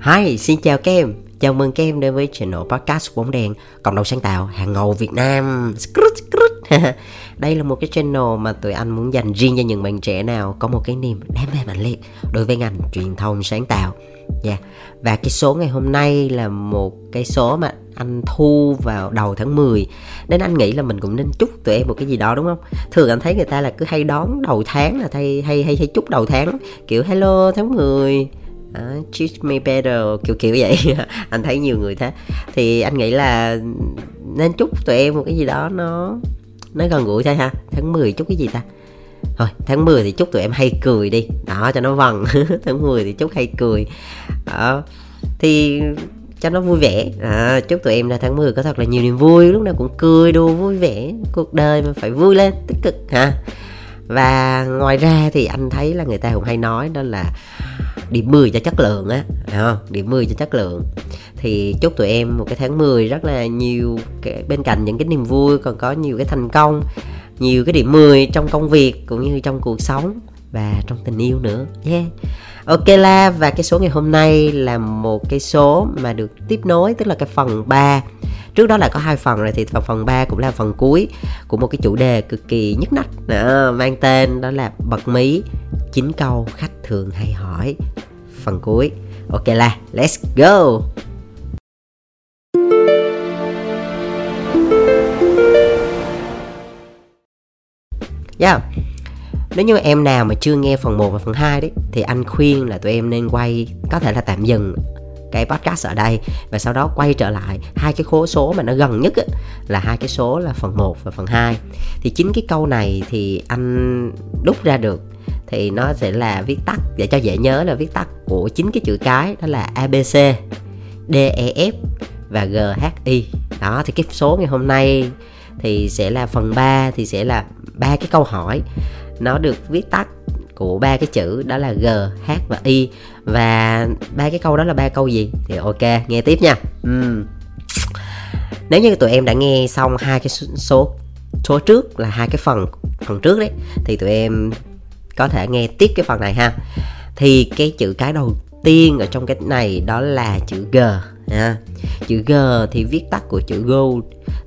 Hi, xin chào các em. Chào mừng các em đến với channel podcast bóng đèn cộng đồng sáng tạo hàng ngầu Việt Nam. Đây là một cái channel mà tụi anh muốn dành riêng cho những bạn trẻ nào có một cái niềm đam mê mạnh liệt đối với ngành truyền thông sáng tạo. Yeah. Và cái số ngày hôm nay là một cái số mà anh thu vào đầu tháng 10 Nên anh nghĩ là mình cũng nên chúc tụi em một cái gì đó đúng không? Thường anh thấy người ta là cứ hay đón đầu tháng là hay hay hay, hay chúc đầu tháng Kiểu hello tháng 10 uh, treat me better kiểu kiểu vậy. Anh thấy nhiều người thế. Thì anh nghĩ là nên chúc tụi em một cái gì đó nó nó gần gũi thôi ha. Tháng 10 chúc cái gì ta? Thôi tháng 10 thì chúc tụi em hay cười đi. Đó cho nó vần. Tháng 10 thì chúc hay cười. Đó thì cho nó vui vẻ. À, chúc tụi em ra tháng 10 có thật là nhiều niềm vui. Lúc nào cũng cười đùa vui vẻ. Cuộc đời mà phải vui lên tích cực ha. Và ngoài ra thì anh thấy là người ta cũng hay nói đó là điểm 10 cho chất lượng á không? điểm 10 cho chất lượng. Thì chúc tụi em một cái tháng 10 rất là nhiều cái, bên cạnh những cái niềm vui còn có nhiều cái thành công nhiều cái điểm 10 trong công việc cũng như trong cuộc sống và trong tình yêu nữa yeah. Ok la và cái số ngày hôm nay là một cái số mà được tiếp nối tức là cái phần 3 Trước đó là có hai phần rồi thì phần phần 3 cũng là phần cuối của một cái chủ đề cực kỳ nhức nách à, mang tên đó là bật mí chín câu khách thường hay hỏi. Phần cuối. Ok là let's go. Yeah. Nếu như em nào mà chưa nghe phần 1 và phần 2 đấy thì anh khuyên là tụi em nên quay có thể là tạm dừng cái podcast ở đây và sau đó quay trở lại hai cái khối số mà nó gần nhất ấy, là hai cái số là phần 1 và phần 2 thì chính cái câu này thì anh đúc ra được thì nó sẽ là viết tắt. Để cho dễ nhớ là viết tắt của chính cái chữ cái đó là ABC DEF và GHI đó thì cái số ngày hôm nay thì sẽ là phần 3 thì sẽ là ba cái câu hỏi. Nó được viết tắt của ba cái chữ đó là G, H và I. Và ba cái câu đó là ba câu gì? Thì ok nghe tiếp nha. Uhm. nếu như tụi em đã nghe xong hai cái số số trước là hai cái phần phần trước đấy thì tụi em có thể nghe tiếp cái phần này ha thì cái chữ cái đầu tiên ở trong cái này đó là chữ G, ha. chữ G thì viết tắt của chữ goal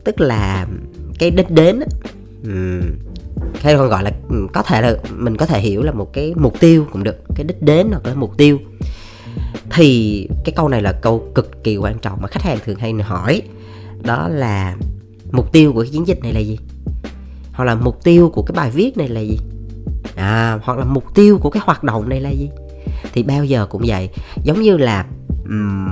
tức là cái đích đến ừ. hay còn gọi là có thể là mình có thể hiểu là một cái mục tiêu cũng được, cái đích đến hoặc là mục tiêu thì cái câu này là câu cực kỳ quan trọng mà khách hàng thường hay hỏi, đó là mục tiêu của cái chiến dịch này là gì hoặc là mục tiêu của cái bài viết này là gì à, hoặc là mục tiêu của cái hoạt động này là gì? Thì bao giờ cũng vậy. Giống như là um,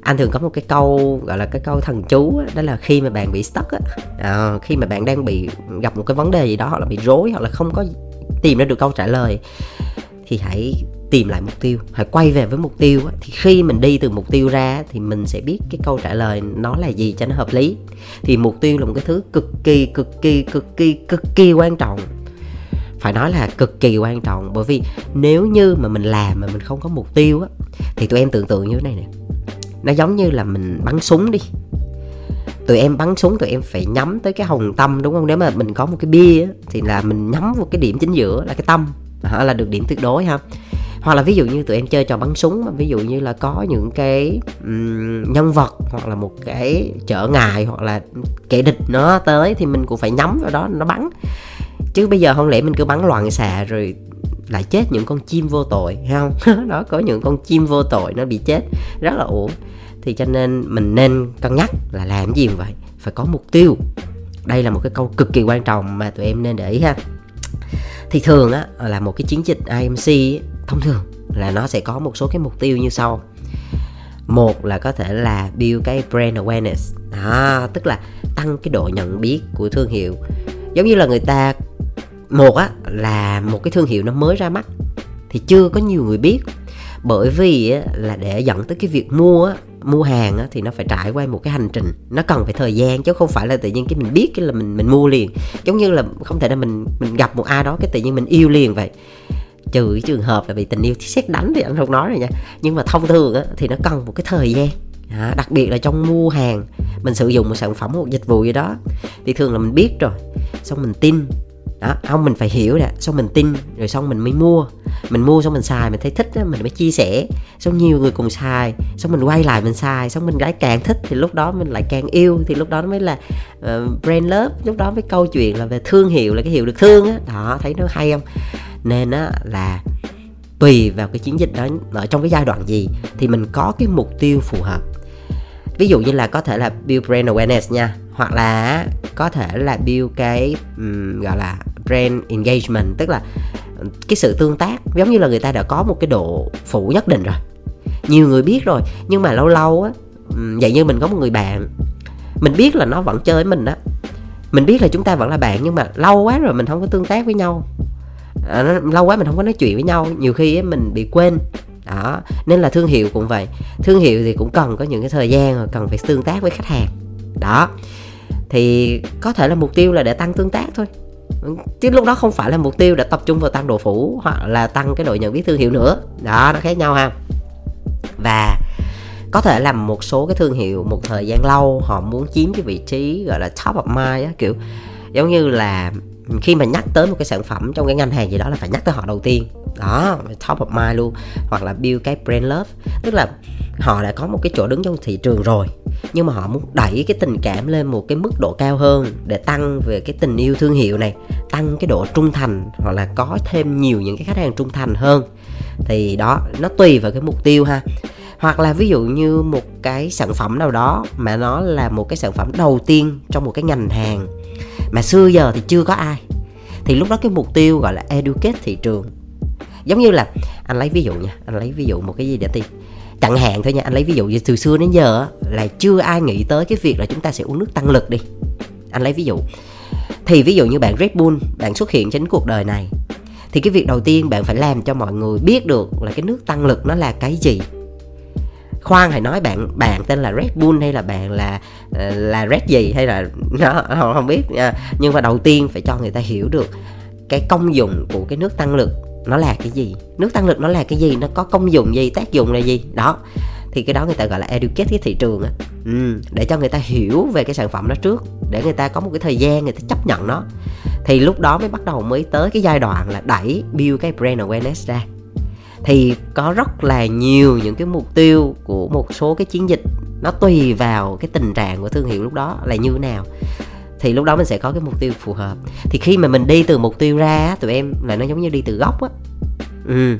anh thường có một cái câu gọi là cái câu thần chú đó, đó là khi mà bạn bị stuck á à, khi mà bạn đang bị gặp một cái vấn đề gì đó hoặc là bị rối hoặc là không có tìm ra được câu trả lời thì hãy tìm lại mục tiêu. Hãy quay về với mục tiêu thì khi mình đi từ mục tiêu ra thì mình sẽ biết cái câu trả lời nó là gì cho nó hợp lý. Thì mục tiêu là một cái thứ cực kỳ cực kỳ cực kỳ cực kỳ quan trọng phải nói là cực kỳ quan trọng. Bởi vì nếu như mà mình làm mà mình không có mục tiêu á thì tụi em tưởng tượng như thế này nè. Nó giống như là mình bắn súng đi. Tụi em bắn súng tụi em phải nhắm tới cái hồng tâm đúng không? Nếu mà mình có một cái bia á, thì là mình nhắm vào cái điểm chính giữa là cái tâm là được điểm tuyệt đối ha. Hoặc là ví dụ như tụi em chơi trò bắn súng mà ví dụ như là có những cái um, nhân vật hoặc là một cái trở ngại hoặc là kẻ địch nó tới thì mình cũng phải nhắm vào đó nó bắn chứ bây giờ không lẽ mình cứ bắn loạn xạ rồi lại chết những con chim vô tội hay không? Đó có những con chim vô tội nó bị chết rất là uổng. Thì cho nên mình nên cân nhắc là làm gì vậy? Phải có mục tiêu. Đây là một cái câu cực kỳ quan trọng mà tụi em nên để ý ha. Thì thường á là một cái chiến dịch IMC thông thường là nó sẽ có một số cái mục tiêu như sau. Một là có thể là build cái brand awareness. À, tức là tăng cái độ nhận biết của thương hiệu. Giống như là người ta một á là một cái thương hiệu nó mới ra mắt thì chưa có nhiều người biết. Bởi vì á, là để dẫn tới cái việc mua á, mua hàng á, thì nó phải trải qua một cái hành trình. Nó cần phải thời gian chứ không phải là tự nhiên cái mình biết cái là mình mình mua liền. Giống như là không thể là mình mình gặp một ai đó cái tự nhiên mình yêu liền vậy. Trừ cái trường hợp là bị tình yêu xét đánh thì anh không nói rồi nha. Nhưng mà thông thường á, thì nó cần một cái thời gian. À, đặc biệt là trong mua hàng mình sử dụng một sản phẩm một dịch vụ gì đó thì thường là mình biết rồi. Xong mình tin đó không mình phải hiểu nè xong mình tin rồi xong mình mới mua. Mình mua xong mình xài mình thấy thích đó, mình mới chia sẻ. Xong nhiều người cùng xài xong mình quay lại mình xài xong mình lại càng thích thì lúc đó mình lại càng yêu thì lúc đó nó mới là uh, brand love lúc đó mới câu chuyện là về thương hiệu là cái hiệu được thương á. Đó thấy nó hay không? Nên á là tùy vào cái chiến dịch đó ở trong cái giai đoạn gì thì mình có cái mục tiêu phù hợp. Ví dụ như là có thể là build brand awareness nha hoặc là có thể là build cái um, gọi là brand engagement tức là cái sự tương tác giống như là người ta đã có một cái độ phủ nhất định rồi. Nhiều người biết rồi nhưng mà lâu lâu á vậy như mình có một người bạn mình biết là nó vẫn chơi với mình đó mình biết là chúng ta vẫn là bạn nhưng mà lâu quá rồi mình không có tương tác với nhau. À, lâu quá mình không có nói chuyện với nhau nhiều khi ấy, mình bị quên. Đó nên là thương hiệu cũng vậy. Thương hiệu thì cũng cần có những cái thời gian rồi cần phải tương tác với khách hàng. Đó thì có thể là mục tiêu là để tăng tương tác thôi chứ lúc đó không phải là mục tiêu để tập trung vào tăng độ phủ hoặc là tăng cái độ nhận biết thương hiệu nữa. Đó, nó khác nhau ha. Và có thể làm một số cái thương hiệu một thời gian lâu họ muốn chiếm cái vị trí gọi là top of mind á, kiểu giống như là khi mà nhắc tới một cái sản phẩm trong cái ngành hàng gì đó là phải nhắc tới họ đầu tiên. Đó, top of mind luôn. Hoặc là build cái brand love. Tức là họ đã có một cái chỗ đứng trong thị trường rồi, nhưng mà họ muốn đẩy cái tình cảm lên một cái mức độ cao hơn để tăng về cái tình yêu thương hiệu này, tăng cái độ trung thành hoặc là có thêm nhiều những cái khách hàng trung thành hơn. Thì đó, nó tùy vào cái mục tiêu ha. Hoặc là ví dụ như một cái sản phẩm nào đó mà nó là một cái sản phẩm đầu tiên trong một cái ngành hàng mà xưa giờ thì chưa có ai, thì lúc đó cái mục tiêu gọi là educate thị trường. Giống như là, anh lấy ví dụ nha, anh lấy ví dụ một cái gì để tìm chẳng hạn thôi nha anh lấy ví dụ như từ xưa đến giờ là chưa ai nghĩ tới cái việc là chúng ta sẽ uống nước tăng lực đi. Anh lấy ví dụ. Thì ví dụ như bạn Red Bull bạn xuất hiện trên cuộc đời này thì cái việc đầu tiên bạn phải làm cho mọi người biết được là cái nước tăng lực nó là cái gì. Khoan hãy nói bạn bạn tên là Red Bull hay là bạn là ờ, là Red gì hay là nó không, không biết nhưng mà đầu tiên phải cho người ta hiểu được cái công dụng của cái nước tăng lực nó là cái gì? Nước tăng lực nó là cái gì? Nó có công dụng gì? Tác dụng là gì? Đó. Thì cái đó người ta gọi là educate cái thị trường á. Ừ, để cho người ta hiểu về cái sản phẩm đó trước. Để người ta có một cái thời gian người ta chấp nhận nó. Thì lúc đó mới bắt đầu mới tới cái giai đoạn là đẩy build cái brand awareness ra. Thì có rất là nhiều những cái mục tiêu của một số cái chiến dịch. Nó tùy vào cái tình trạng của thương hiệu lúc đó là như thế nào thì lúc đó mình sẽ có cái mục tiêu phù hợp. Thì khi mà mình đi từ mục tiêu ra tụi em là nó giống như đi từ gốc á. Ừ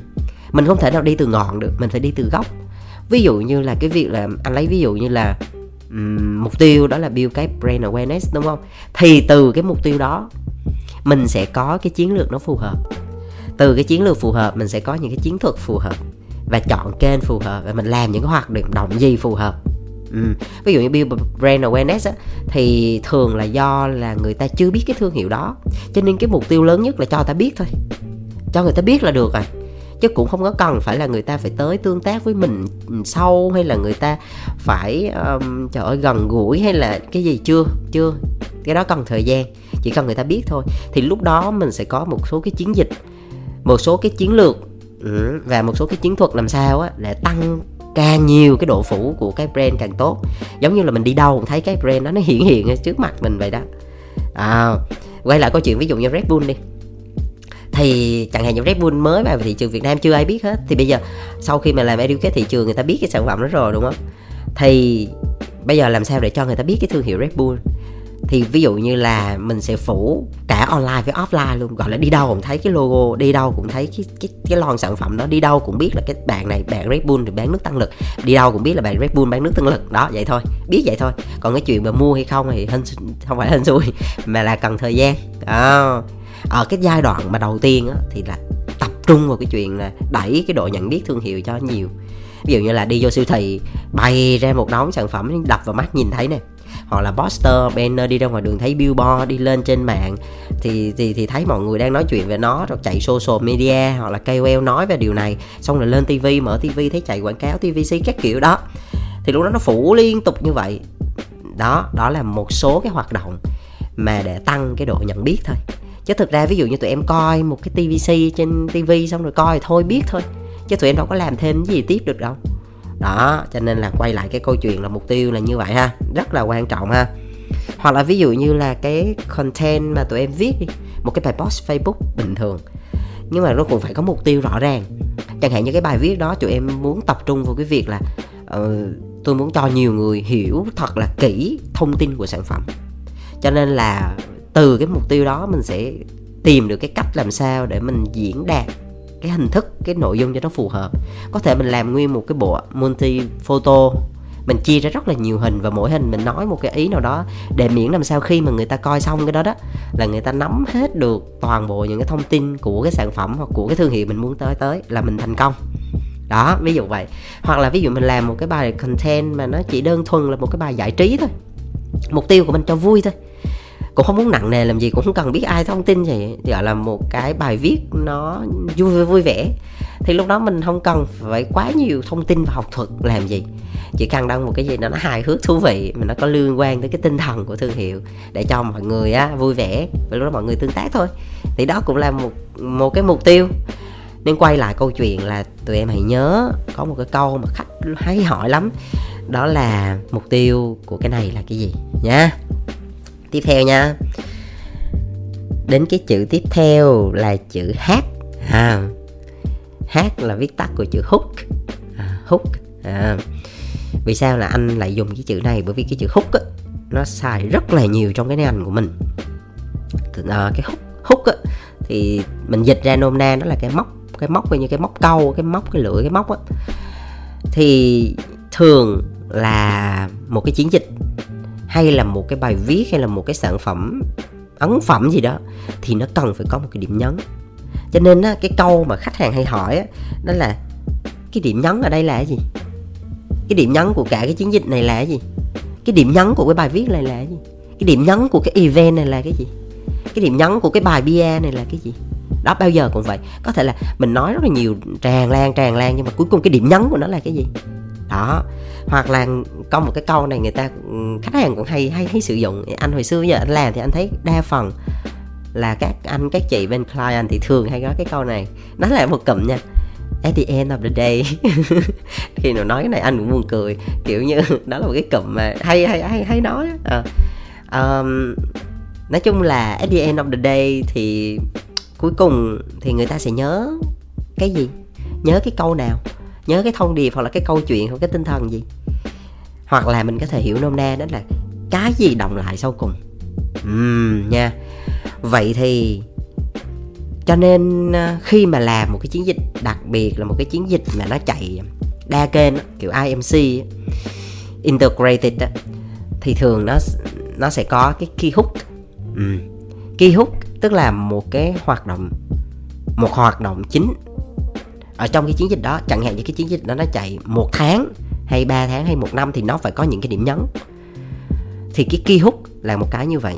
mình không thể nào đi từ ngọn được mình phải đi từ gốc. Ví dụ như là cái việc là anh lấy ví dụ như là um, mục tiêu đó là build cái brand awareness đúng không? Thì từ cái mục tiêu đó mình sẽ có cái chiến lược nó phù hợp. Từ cái chiến lược phù hợp mình sẽ có những cái chiến thuật phù hợp và chọn kênh phù hợp và mình làm những cái hoạt động gì phù hợp ừ. ví dụ như build brand awareness á, thì thường là do là người ta chưa biết cái thương hiệu đó. Cho nên cái mục tiêu lớn nhất là cho người ta biết thôi. Cho người ta biết là được rồi. Chứ cũng không có cần phải là người ta phải tới tương tác với mình sâu hay là người ta phải um, trời ơi gần gũi hay là cái gì chưa chưa. Cái đó cần thời gian chỉ cần người ta biết thôi. Thì lúc đó mình sẽ có một số cái chiến dịch một số cái chiến lược ừ, và một số cái chiến thuật làm sao á để tăng càng nhiều cái độ phủ của cái brand càng tốt. Giống như là mình đi đâu cũng thấy cái brand đó nó hiện hiện trước mặt mình vậy đó. À, quay lại câu chuyện ví dụ như Red Bull đi. Thì chẳng hạn như Red Bull mới vào thị trường Việt Nam chưa ai biết hết. Thì bây giờ sau khi mà làm educate thị trường người ta biết cái sản phẩm đó rồi đúng không? Thì bây giờ làm sao để cho người ta biết cái thương hiệu Red Bull? Thì ví dụ như là mình sẽ phủ cả online với offline luôn gọi là đi đâu cũng thấy cái logo đi đâu cũng thấy cái cái cái lon sản phẩm đó đi đâu cũng biết là cái bạn này bạn Red Bull thì bán nước tăng lực đi đâu cũng biết là bạn Red Bull bán nước tăng lực. Đó vậy thôi biết vậy thôi. Còn cái chuyện mà mua hay không thì hên không phải hên xui mà là cần thời gian. Đó. Ở cái giai đoạn mà đầu tiên á, thì là tập trung vào cái chuyện là đẩy cái độ nhận biết thương hiệu cho nhiều. Ví dụ như là đi vô siêu thị bày ra một đống sản phẩm đập vào mắt nhìn thấy nè hoặc là poster banner đi ra ngoài đường thấy billboard đi lên trên mạng, thì thì thì thấy mọi người đang nói chuyện về nó, rồi chạy social media hoặc là KOL nói về điều này, xong rồi lên TV mở TV thấy chạy quảng cáo TVC các kiểu đó. Thì lúc đó nó phủ liên tục như vậy. Đó đó là một số cái hoạt động mà để tăng cái độ nhận biết thôi. Chứ thực ra ví dụ như tụi em coi một cái tvc trên tv xong rồi coi thôi, biết thôi. Chứ tụi em đâu có làm thêm cái gì tiếp được đâu đó cho nên là quay lại cái câu chuyện là mục tiêu là như vậy ha. Rất là quan trọng ha. Hoặc là ví dụ như là cái content mà tụi em viết đi một cái bài post facebook bình thường. Nhưng mà nó cũng phải có mục tiêu rõ ràng. Chẳng hạn như cái bài viết đó tụi em muốn tập trung vào cái việc là uh, tôi muốn cho nhiều người hiểu thật là kỹ thông tin của sản phẩm. Cho nên là từ cái mục tiêu đó mình sẽ tìm được cái cách làm sao để mình diễn đạt cái hình thức, cái nội dung cho nó phù hợp. Có thể mình làm nguyên một cái bộ multi photo mình chia ra rất là nhiều hình và mỗi hình mình nói một cái ý nào đó để miễn làm sao khi mà người ta coi xong cái đó đó, là người ta nắm hết được toàn bộ những cái thông tin của cái sản phẩm hoặc của cái thương hiệu mình muốn tới tới là mình thành công. Đó, ví dụ vậy. Hoặc là ví dụ mình làm một cái bài content mà nó chỉ đơn thuần là một cái bài giải trí thôi. Mục tiêu của mình cho vui thôi cũng không muốn nặng nề, làm gì cũng không cần biết ai thông tin gì thì gọi là một cái bài viết nó vui vui vẻ. Thì lúc đó mình không cần phải quá nhiều thông tin và học thuật làm gì. Chỉ cần đăng một cái gì đó nó hài hước, thú vị, mà nó có liên quan tới cái tinh thần của thương hiệu để cho mọi người á vui vẻ, và lúc đó mọi người tương tác thôi. Thì đó cũng là một một cái mục tiêu. Nên quay lại câu chuyện là tụi em hãy nhớ, có một cái câu mà khách hay hỏi lắm. Đó là mục tiêu của cái này là cái gì nha tiếp theo nha. Đến cái chữ tiếp theo là chữ h à, h là viết tắt của chữ hook. À, hook. À. vì sao là anh lại dùng cái chữ này? Bởi vì cái chữ hook á, nó xài rất là nhiều trong cái ngành của mình. À, cái hook hook á, thì mình dịch ra nôm na nó là cái móc cái móc như cái móc câu cái móc cái lưỡi cái móc á. Thì thường là một cái chiến dịch hay là một cái bài viết hay là một cái sản phẩm ấn phẩm gì đó thì nó cần phải có một cái điểm nhấn. Cho nên á, cái câu mà khách hàng hay hỏi á, đó là cái điểm nhấn ở đây là cái gì? Cái điểm nhấn của cả cái chiến dịch này là cái gì? Cái điểm nhấn của cái bài viết này là cái gì? Cái điểm nhấn của cái event này là cái gì? Cái điểm nhấn của cái bài bia này là cái gì? Đó bao giờ cũng vậy. Có thể là mình nói rất là nhiều tràn lan tràn lan nhưng mà cuối cùng cái điểm nhấn của nó là cái gì? Đó. Hoặc là có một cái câu này người ta ừ, khách hàng cũng hay hay hay sử dụng. Anh hồi xưa giờ anh làm thì anh thấy đa phần là các anh các chị bên client thì thường hay nói cái câu này. Nó là một cụm nha at the end of the day. Khi nào nói cái này anh cũng buồn cười. Kiểu như đó là một cái cụm mà hay hay hay hay nói à, um, nói chung là at the end of the day thì cuối cùng thì người ta sẽ nhớ cái gì? Nhớ cái câu nào? Nhớ cái thông điệp hoặc là cái câu chuyện hoặc cái tinh thần gì. Hoặc là mình có thể hiểu nôm na đó là cái gì động lại sau cùng. Uhm, nha. Vậy thì cho nên ờ, khi mà làm một cái chiến dịch đặc biệt là một cái chiến dịch mà nó chạy đa kênh kiểu IMC integrated thì thường nó nó sẽ có cái key hook. Uhm. key hook tức là một cái hoạt động một hoạt động chính ở trong cái chiến dịch đó chẳng hạn như cái chiến dịch đó nó chạy một tháng hay 3 tháng hay một năm thì nó phải có những cái điểm nhấn. Thì cái key hook là một cái như vậy.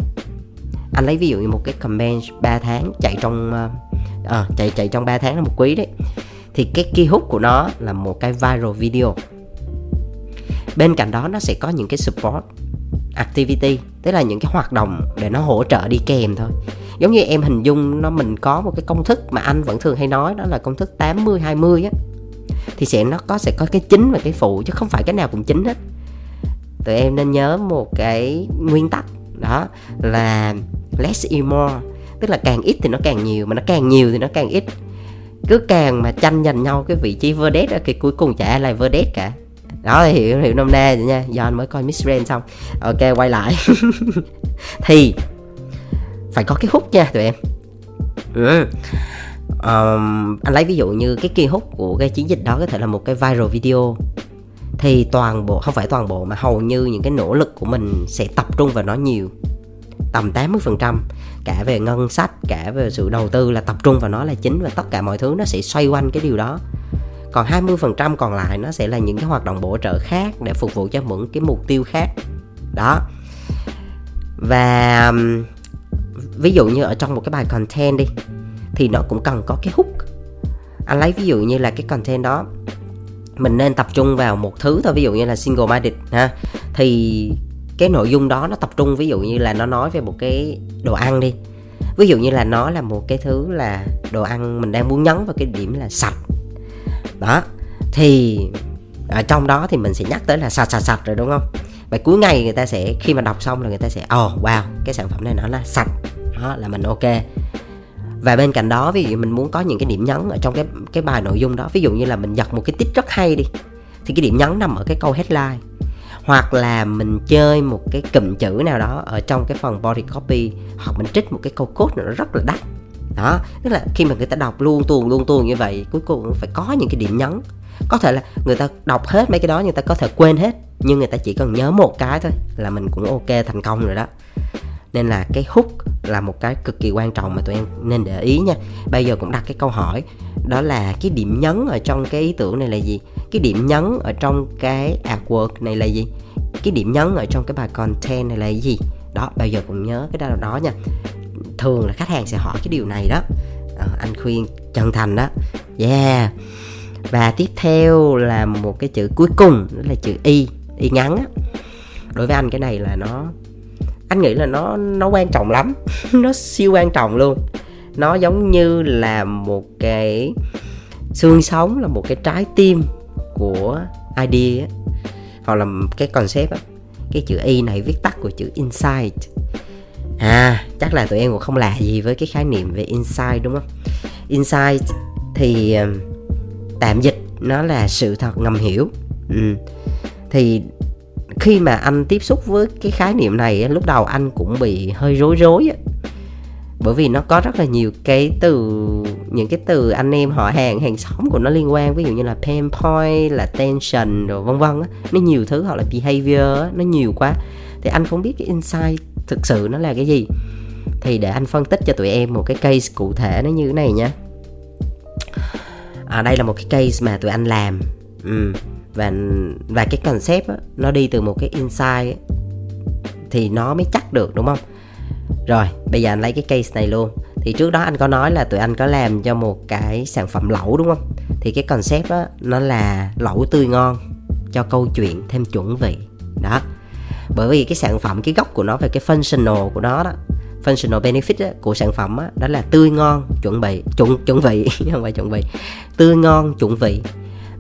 Anh lấy ví dụ như một cái comment 3 tháng chạy trong uh, à, chạy chạy trong 3 tháng là một quý đấy. Thì cái key hook của nó là một cái viral video. Bên cạnh đó nó sẽ có những cái support activity tức là những cái hoạt động để nó hỗ trợ đi kèm thôi giống như em hình dung nó, mình có một cái công thức mà anh vẫn thường hay nói, đó là công thức 80 20 á. Thì sẽ, nó có, sẽ có cái chính và cái phụ, chứ không phải cái nào cũng chính hết. Tụi em nên nhớ một cái nguyên tắc, đó là less is more. Tức là càng ít thì nó càng nhiều, mà nó càng nhiều thì nó càng ít. Cứ càng mà tranh giành nhau cái vị trí verdet thì cuối cùng chả ai là verdet cả. Đó thì hiểu hiểu nôm na nha. Do anh mới coi Miss Rain xong. Ok, quay lại. Thì phải có cái hút nha tụi em. Ừ. um, anh lấy ví dụ như cái kỳ hút của cái chiến dịch đó có thể là một cái viral video. Thì toàn bộ không phải toàn bộ mà hầu như những cái nỗ lực của mình sẽ tập trung vào nó nhiều. Tầm 80% cả về ngân sách cả về sự đầu tư là tập trung vào nó là chính và tất cả mọi thứ nó sẽ xoay quanh cái điều đó. Còn 20% còn lại nó sẽ là những cái hoạt động bổ trợ khác để phục vụ cho những cái mục tiêu khác. Đó. Và ví dụ như ở trong một cái bài content đi, thì nó cũng cần có cái hook. Anh lấy ví dụ như là cái content đó, mình nên tập trung vào một thứ thôi, ví dụ như là single minded ha. Thì cái nội dung đó nó tập trung, ví dụ như là nó nói về một cái đồ ăn đi. Ví dụ như là nó là một cái thứ là đồ ăn mình đang muốn nhấn vào cái điểm là sạch. Đó, thì ở trong đó thì mình sẽ nhắc tới là sạch sạch sạch rồi, đúng không? Và cuối ngày người ta sẽ, khi mà đọc xong là người ta sẽ oh wow, cái sản phẩm này nó là sạch đó là mình ok. Và bên cạnh đó, ví dụ mình muốn có những cái điểm nhấn ở trong cái cái bài nội dung đó, ví dụ như là mình giật một cái tích rất hay đi, thì cái điểm nhấn nằm ở cái câu headline. Hoặc là mình chơi một cái cụm chữ nào đó ở trong cái phần body copy, hoặc mình trích một cái câu code nó rất là đắt. Đó, tức là khi mà người ta đọc luôn tuồng luôn tuồng như vậy, cuối cùng phải có những cái điểm nhấn. Có thể là người ta đọc hết mấy cái đó, người ta có thể quên hết nhưng người ta chỉ cần nhớ một cái thôi là mình cũng ok thành công rồi đó. Nên là cái hook là một cái cực kỳ quan trọng mà tụi em nên để ý nha. Bây giờ cũng đặt cái câu hỏi đó là cái điểm nhấn ở trong cái ý tưởng này là gì? Cái điểm nhấn ở trong cái artwork này là gì? Cái điểm nhấn ở trong cái bài content này là gì? Đó bây giờ cũng nhớ cái đó đó nha. Thường là khách hàng sẽ hỏi cái điều này đó. À, anh khuyên chân thành đó. Yeah. Và tiếp theo là một cái chữ cuối cùng đó là chữ y y ngắn á. Đối với anh cái này là nó, anh nghĩ là nó nó quan trọng lắm. Nó siêu quan trọng luôn. Nó giống như là một cái xương sống, là một cái trái tim của idea á. Hoặc là cái concept á. Cái chữ y này, viết tắt của chữ insight. À chắc là tụi em cũng không lạ gì với cái khái niệm về insight, đúng không? Insight thì um, tạm dịch, nó là sự thật ngầm hiểu. Ừ thì khi mà anh tiếp xúc với cái khái niệm này lúc đầu anh cũng bị hơi rối rối bởi vì nó có rất là nhiều cái từ những cái từ anh em họ hàng hàng xóm của nó liên quan ví dụ như là pain point là tension rồi vân vân nó nhiều thứ hoặc là behavior nó nhiều quá. Thì anh không biết cái insight thực sự nó là cái gì. Thì để anh phân tích cho tụi em một cái case cụ thể nó như thế này nha. À, đây là một cái case mà tụi anh làm. Ừ và và cái concept á, nó đi từ một cái insight thì nó mới chắc được đúng không? Rồi bây giờ anh lấy cái case này luôn. Thì trước đó anh có nói là tụi anh có làm cho một cái sản phẩm lẩu đúng không? Thì cái concept đó nó là lẩu tươi ngon cho câu chuyện thêm chuẩn vị. Đó. Bởi vì cái sản phẩm cái gốc của nó về cái functional của nó đó functional benefit đó, của sản phẩm đó, đó là tươi ngon chuẩn bị chuẩn chuẩn vị không phải chuẩn bị tươi ngon chuẩn vị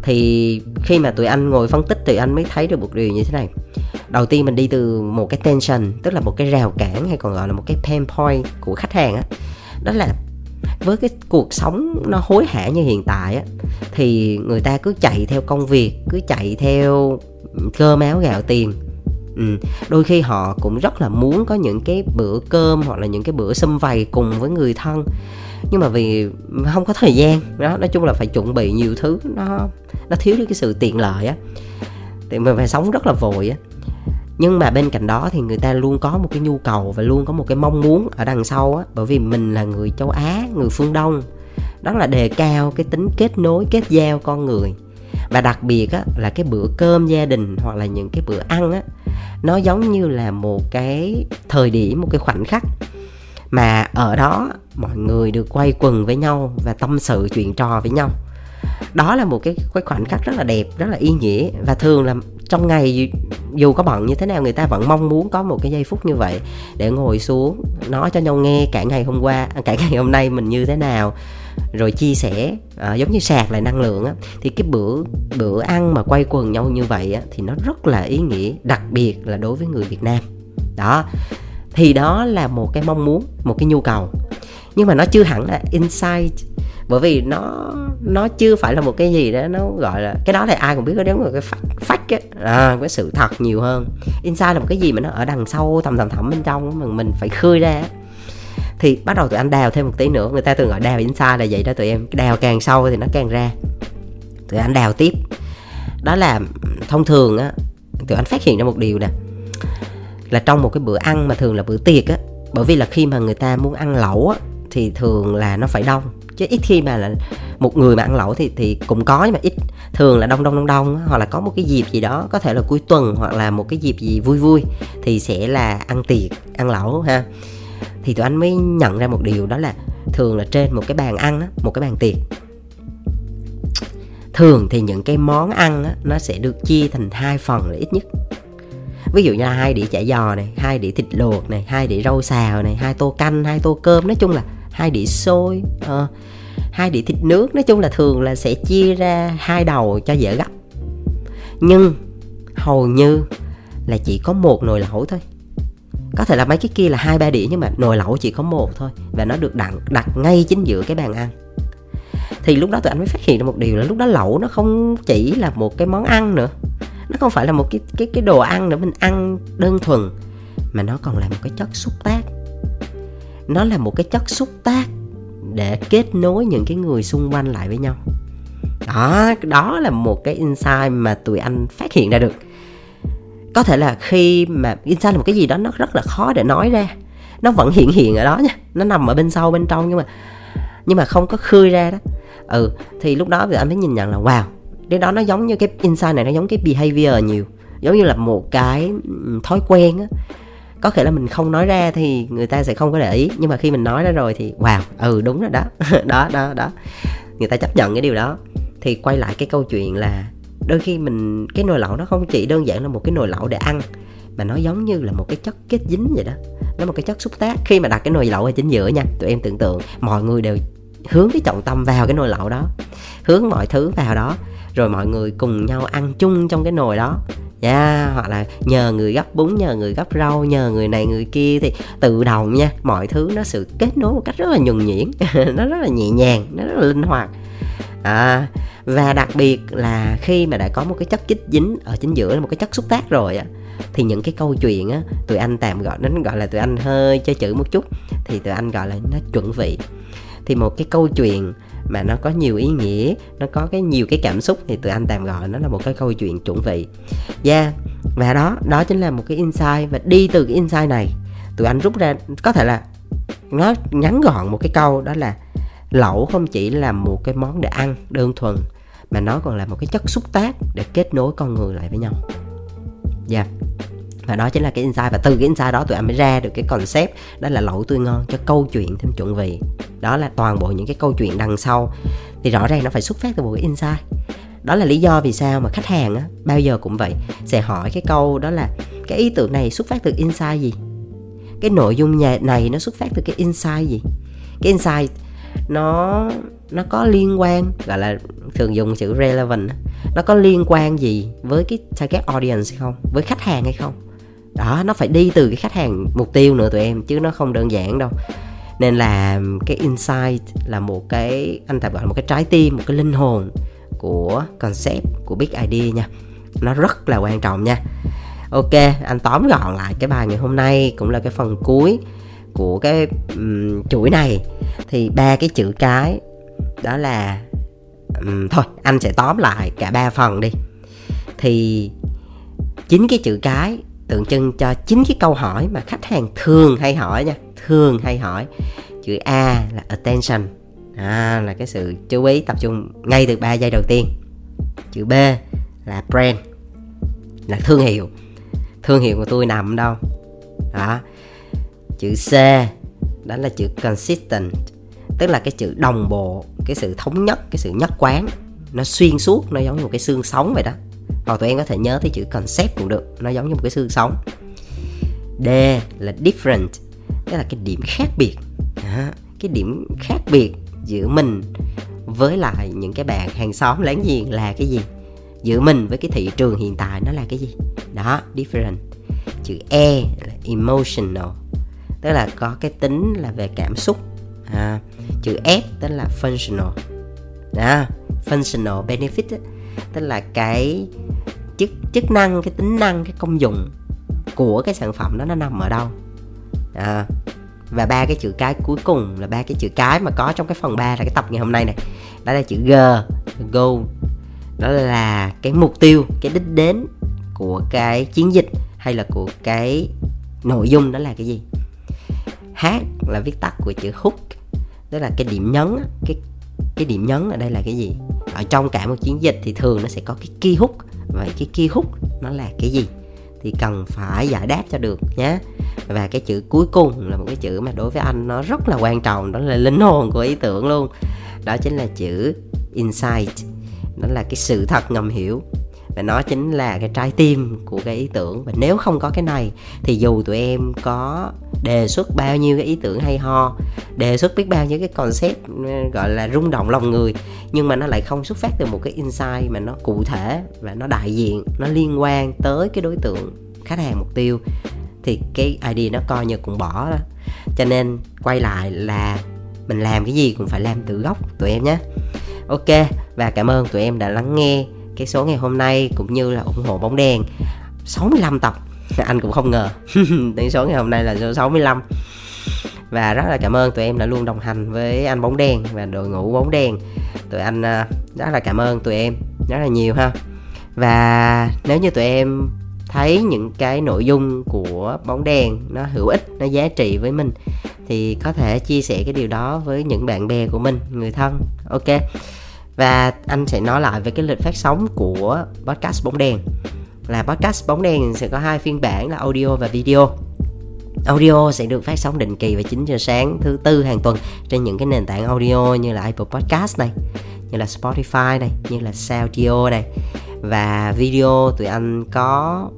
thì khi mà tụi anh ngồi phân tích, tụi anh mới thấy được một điều như thế này. Đầu tiên mình đi từ một cái tension, tức là một cái rào cản hay còn gọi là một cái pain point của khách hàng á. Đó là với cái cuộc sống nó hối hả như hiện tại á, thì người ta cứ chạy theo công việc, cứ chạy theo cơ máu gạo tiền ừ. đôi khi họ cũng rất là muốn có những cái bữa cơm hoặc là những cái bữa xâm vầy cùng với người thân. Nhưng mà vì không có thời gian, đó, nói chung là phải chuẩn bị nhiều thứ, nó nó thiếu đi cái sự tiện lợi á. Thì mình phải sống rất là vội á. Nhưng mà bên cạnh đó thì người ta luôn có một cái nhu cầu và luôn có một cái mong muốn ở đằng sau á. Bởi vì mình là người châu á, người phương đông, đó là đề cao cái tính kết nối, kết giao con người. Và đặc biệt á là cái bữa cơm gia đình hoặc là những cái bữa ăn á nó giống như là một cái thời điểm một cái khoảnh khắc mà ở đó mọi người được quay quần với nhau và tâm sự chuyện trò với nhau. Đó là một cái, cái khoảnh khắc rất là đẹp rất là ý nghĩa và thường là trong ngày dù có bận như thế nào người ta vẫn mong muốn có một cái giây phút như vậy để ngồi xuống nói cho nhau nghe cả ngày hôm qua à, cả ngày hôm nay mình như thế nào rồi chia sẻ à, giống như sạc lại năng lượng á thì cái bữa bữa ăn mà quay quần nhau như vậy á thì nó rất là ý nghĩa đặc biệt là đối với người Việt Nam. Đó thì đó là một cái mong muốn một cái nhu cầu. Nhưng mà nó chưa hẳn là insight bởi vì nó nó chưa phải là một cái gì đó nó gọi là cái đó là ai cũng biết đó là cái phách phách á à, cái sự thật nhiều hơn. Insight là một cái gì mà nó ở đằng sâu thầm thầm thẳm bên trong mà mình phải khơi ra thì bắt đầu tụi anh đào thêm một tí nữa. Người ta thường gọi đào inside là vậy đó. Tụi em đào càng sâu thì nó càng ra. Tụi anh đào tiếp. Đó là thông thường á, tụi anh phát hiện ra một điều nè. Là trong một cái bữa ăn mà thường là bữa tiệc á, bởi vì là khi mà người ta muốn ăn lẩu á, thì thường là nó phải đông. Chứ ít khi mà là một người mà ăn lẩu thì thì cũng có, nhưng mà ít. Thường là đông đông đông đông hoặc là có một cái dịp gì đó, có thể là cuối tuần hoặc là một cái dịp gì vui vui, thì sẽ là ăn tiệc, ăn lẩu ha thì tụi anh mới nhận ra một điều đó là thường là trên một cái bàn ăn á, một cái bàn tiệc. Thường thì những cái món ăn á, nó sẽ được chia thành hai phần là ít nhất. Ví dụ như là hai đĩa chả giò này hai đĩa thịt luộc này hai đĩa rau xào này hai tô canh hai tô cơm. Nói chung là hai đĩa xôi à, hai đĩa thịt nước nói chung là thường là sẽ chia ra hai đầu cho dễ gấp. Nhưng hầu như là chỉ có một nồi lẩu thôi có thể là mấy cái kia là hai, ba đĩa nhưng mà nồi lẩu chỉ có một thôi và nó được đặt đặt ngay chính giữa cái bàn ăn. Thì lúc đó tụi anh mới phát hiện ra một điều là lúc đó lẩu nó không chỉ là một cái món ăn nữa. Nó không phải là một cái cái cái đồ ăn nữa, mình ăn đơn thuần, mà nó còn là một cái chất xúc tác. Nó là một cái chất xúc tác để kết nối những cái người xung quanh lại với nhau. Đó đó là một cái insight mà tụi anh phát hiện ra được có thể là khi mà insight là một cái gì đó nó rất là khó để nói ra. Nó vẫn hiện hiện ở đó nha. Nó nằm ở bên sau bên trong nhưng mà nhưng mà không có khơi ra đó. Ừ thì lúc đó thì anh mới nhìn nhận là, wow, cái đó nó giống như cái insight này, nó giống cái behavior nhiều. Giống như là một cái thói quen á. Có thể là mình không nói ra thì người ta sẽ không có để ý. Nhưng mà khi mình nói ra rồi thì, wow ừ đúng rồi đó. Đó đó đó. Người ta chấp nhận cái điều đó. Thì quay lại cái câu chuyện là đôi khi mình cái nồi lẩu nó không chỉ đơn giản là một cái nồi lẩu để ăn mà nó giống như là một cái chất kết dính vậy đó. Nó một cái chất xúc tác. Khi mà đặt cái nồi lẩu ở chính giữa nha tụi em tưởng tượng mọi người đều hướng cái trọng tâm vào cái nồi lẩu đó hướng mọi thứ vào đó rồi mọi người cùng nhau ăn chung trong cái nồi đó. Nha yeah, hoặc là nhờ người gấp bún nhờ người gấp rau nhờ người này người kia thì tự động nha mọi thứ nó sự kết nối một cách rất là nhuần nhuyễn nó rất là nhẹ nhàng nó rất là linh hoạt à, và đặc biệt là khi mà đã có một cái chất chích dính ở chính giữa là một cái chất xúc tác rồi á thì những cái câu chuyện á tụi anh tạm gọi nó gọi là tụi anh hơi chơi chữ một chút thì tụi anh gọi là nó chuẩn vị thì một cái câu chuyện mà nó có nhiều ý nghĩa nó có cái nhiều cái cảm xúc thì tụi anh tạm gọi nó là một cái câu chuyện chuẩn vị yeah. và đó đó chính là một cái insight và đi từ cái insight này tụi anh rút ra có thể là nó ngắn gọn một cái câu đó là lẩu không chỉ là một cái món để ăn đơn thuần, mà nó còn là một cái chất xúc tác để kết nối con người lại với nhau. Dạ. Yeah. và đó chính là cái insight, và từ cái insight đó tụi em mới ra được cái concept, đó là lẩu tươi ngon cho câu chuyện thêm chuẩn vị. Đó là toàn bộ những cái câu chuyện đằng sau. Thì rõ ràng nó phải xuất phát từ một cái insight. Đó là lý do vì sao mà khách hàng á, bao giờ cũng vậy, sẽ hỏi cái câu đó là, cái ý tưởng này xuất phát từ insight gì? Cái nội dung nhà, này nó xuất phát từ cái insight gì? Cái insight nó nó có liên quan, gọi là thường dùng chữ relevant nó có liên quan gì với cái target audience hay không? Với khách hàng hay không? Đó, nó phải đi từ cái khách hàng mục tiêu nữa tụi em, chứ nó không đơn giản đâu. Nên là cái insight là một cái, anh tạm gọi là một cái trái tim, một cái linh hồn của concept, của big idea nha. Nó rất là quan trọng nha. Ok, anh tóm gọn lại cái bài ngày hôm nay cũng là cái phần cuối của cái um, chuỗi này. Thì ba cái chữ cái đó là um, thôi anh sẽ tóm lại cả ba phần đi. Thì chính cái chữ cái tượng trưng cho chính cái câu hỏi mà khách hàng thường hay hỏi nha thường hay hỏi. Chữ A là attention. À, là cái sự chú ý tập trung ngay từ 3 giây đầu tiên. Chữ B là brand là thương hiệu. Thương hiệu của tôi nằm đâu? Đó chữ C đó là chữ consistent tức là cái chữ đồng bộ cái sự thống nhất cái sự nhất quán. Nó xuyên suốt nó giống như một cái xương sống vậy đó. Hoặc tụi em có thể nhớ tới chữ concept cũng được nó giống như một cái xương sống. D là different tức là cái điểm khác biệt. À, cái điểm khác biệt giữa mình với lại những cái bạn hàng xóm láng giềng là cái gì? Giữa mình với cái thị trường hiện tại nó là cái gì? Đó different. Chữ e là emotional tức là có cái tính là về cảm xúc. À, chữ f tức là functional. À, functional benefit tức là cái chức chức năng cái tính năng cái công dụng của cái sản phẩm đó nó nằm ở đâu. À, và ba cái chữ cái cuối cùng là ba cái chữ cái mà có trong cái phần 3 là cái tập ngày hôm nay này. Đó là chữ G goal. Đó là cái mục tiêu cái đích đến của cái chiến dịch hay là của cái nội dung đó là cái gì? H là viết tắt của chữ hook. Tức là cái điểm nhấn cái cái điểm nhấn ở đây là cái gì? Ở trong cả một chiến dịch thì thường nó sẽ có cái key hook. Vậy cái key hook nó là cái gì? Thì cần phải giải đáp cho được nhé và cái chữ cuối cùng là một cái chữ mà đối với anh nó rất là quan trọng, đó là linh hồn của ý tưởng luôn. Đó chính là chữ insight. Đó là cái sự thật ngầm hiểu và nó chính là cái trái tim của cái ý tưởng. Và nếu không có cái này, thì dù tụi em có đề xuất bao nhiêu cái ý tưởng hay ho, đề xuất biết bao nhiêu cái concept ờ, gọi là rung động lòng người, nhưng mà nó lại không xuất phát từ một cái insight mà nó cụ thể và nó đại diện, nó liên quan tới cái đối tượng khách hàng mục tiêu, thì cái ID nó coi như cũng bỏ đó. Cho nên quay lại là mình làm cái gì cũng phải làm từ gốc, tụi em nhé. Ok, và cảm ơn tụi em đã lắng nghe cái số ngày hôm nay cũng như là ủng hộ bóng đèn. 65 tập. Anh cũng không ngờ. Đến số ngày hôm nay là số 65 và rất là cảm ơn tụi em đã luôn đồng hành với anh bóng đèn và đội ngũ bóng đèn. Tụi anh à, rất là cảm ơn tụi em rất là nhiều ha. Và nếu như tụi em thấy những cái nội dung của bóng đèn nó hữu ích, nó giá trị với mình, thì có thể chia sẻ cái điều đó với những bạn bè của mình, người thân. Ok và anh sẽ nói lại về cái lịch phát sóng của podcast bóng đèn là podcast bóng đèn sẽ có hai phiên bản là audio và video Audio sẽ được phát sóng định kỳ vào 9 giờ sáng thứ tư hàng tuần trên những cái nền tảng audio như là Apple Podcast này, như là Spotify này, như là Soundio này. Và video tụi anh có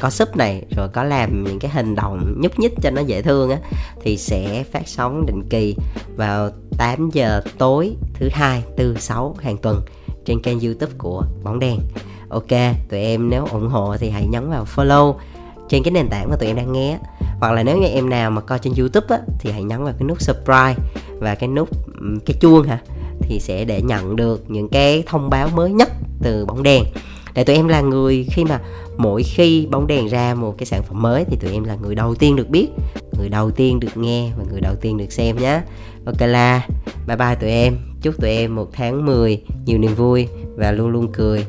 có sub này rồi có làm những cái hình động nhúc nhích cho nó dễ thương á thì sẽ phát sóng định kỳ vào 8 giờ tối thứ hai tư sáu hàng tuần trên kênh youtube của bóng đèn ok tụi em nếu ủng hộ thì hãy nhấn vào follow trên cái nền tảng mà tụi em đang nghe. Hoặc là nếu như em nào mà coi trên youtube á, thì hãy nhấn vào cái nút subscribe và cái nút cái chuông hả? Thì sẽ để nhận được những cái thông báo mới nhất từ bóng đèn để tụi em là người khi mà mỗi khi bóng đèn ra một cái sản phẩm mới thì tụi em là người đầu tiên được biết, người đầu tiên được nghe và người đầu tiên được xem nhé ok là, bye bye tụi em. Chúc tụi em một tháng 10 nhiều niềm vui và luôn luôn cười.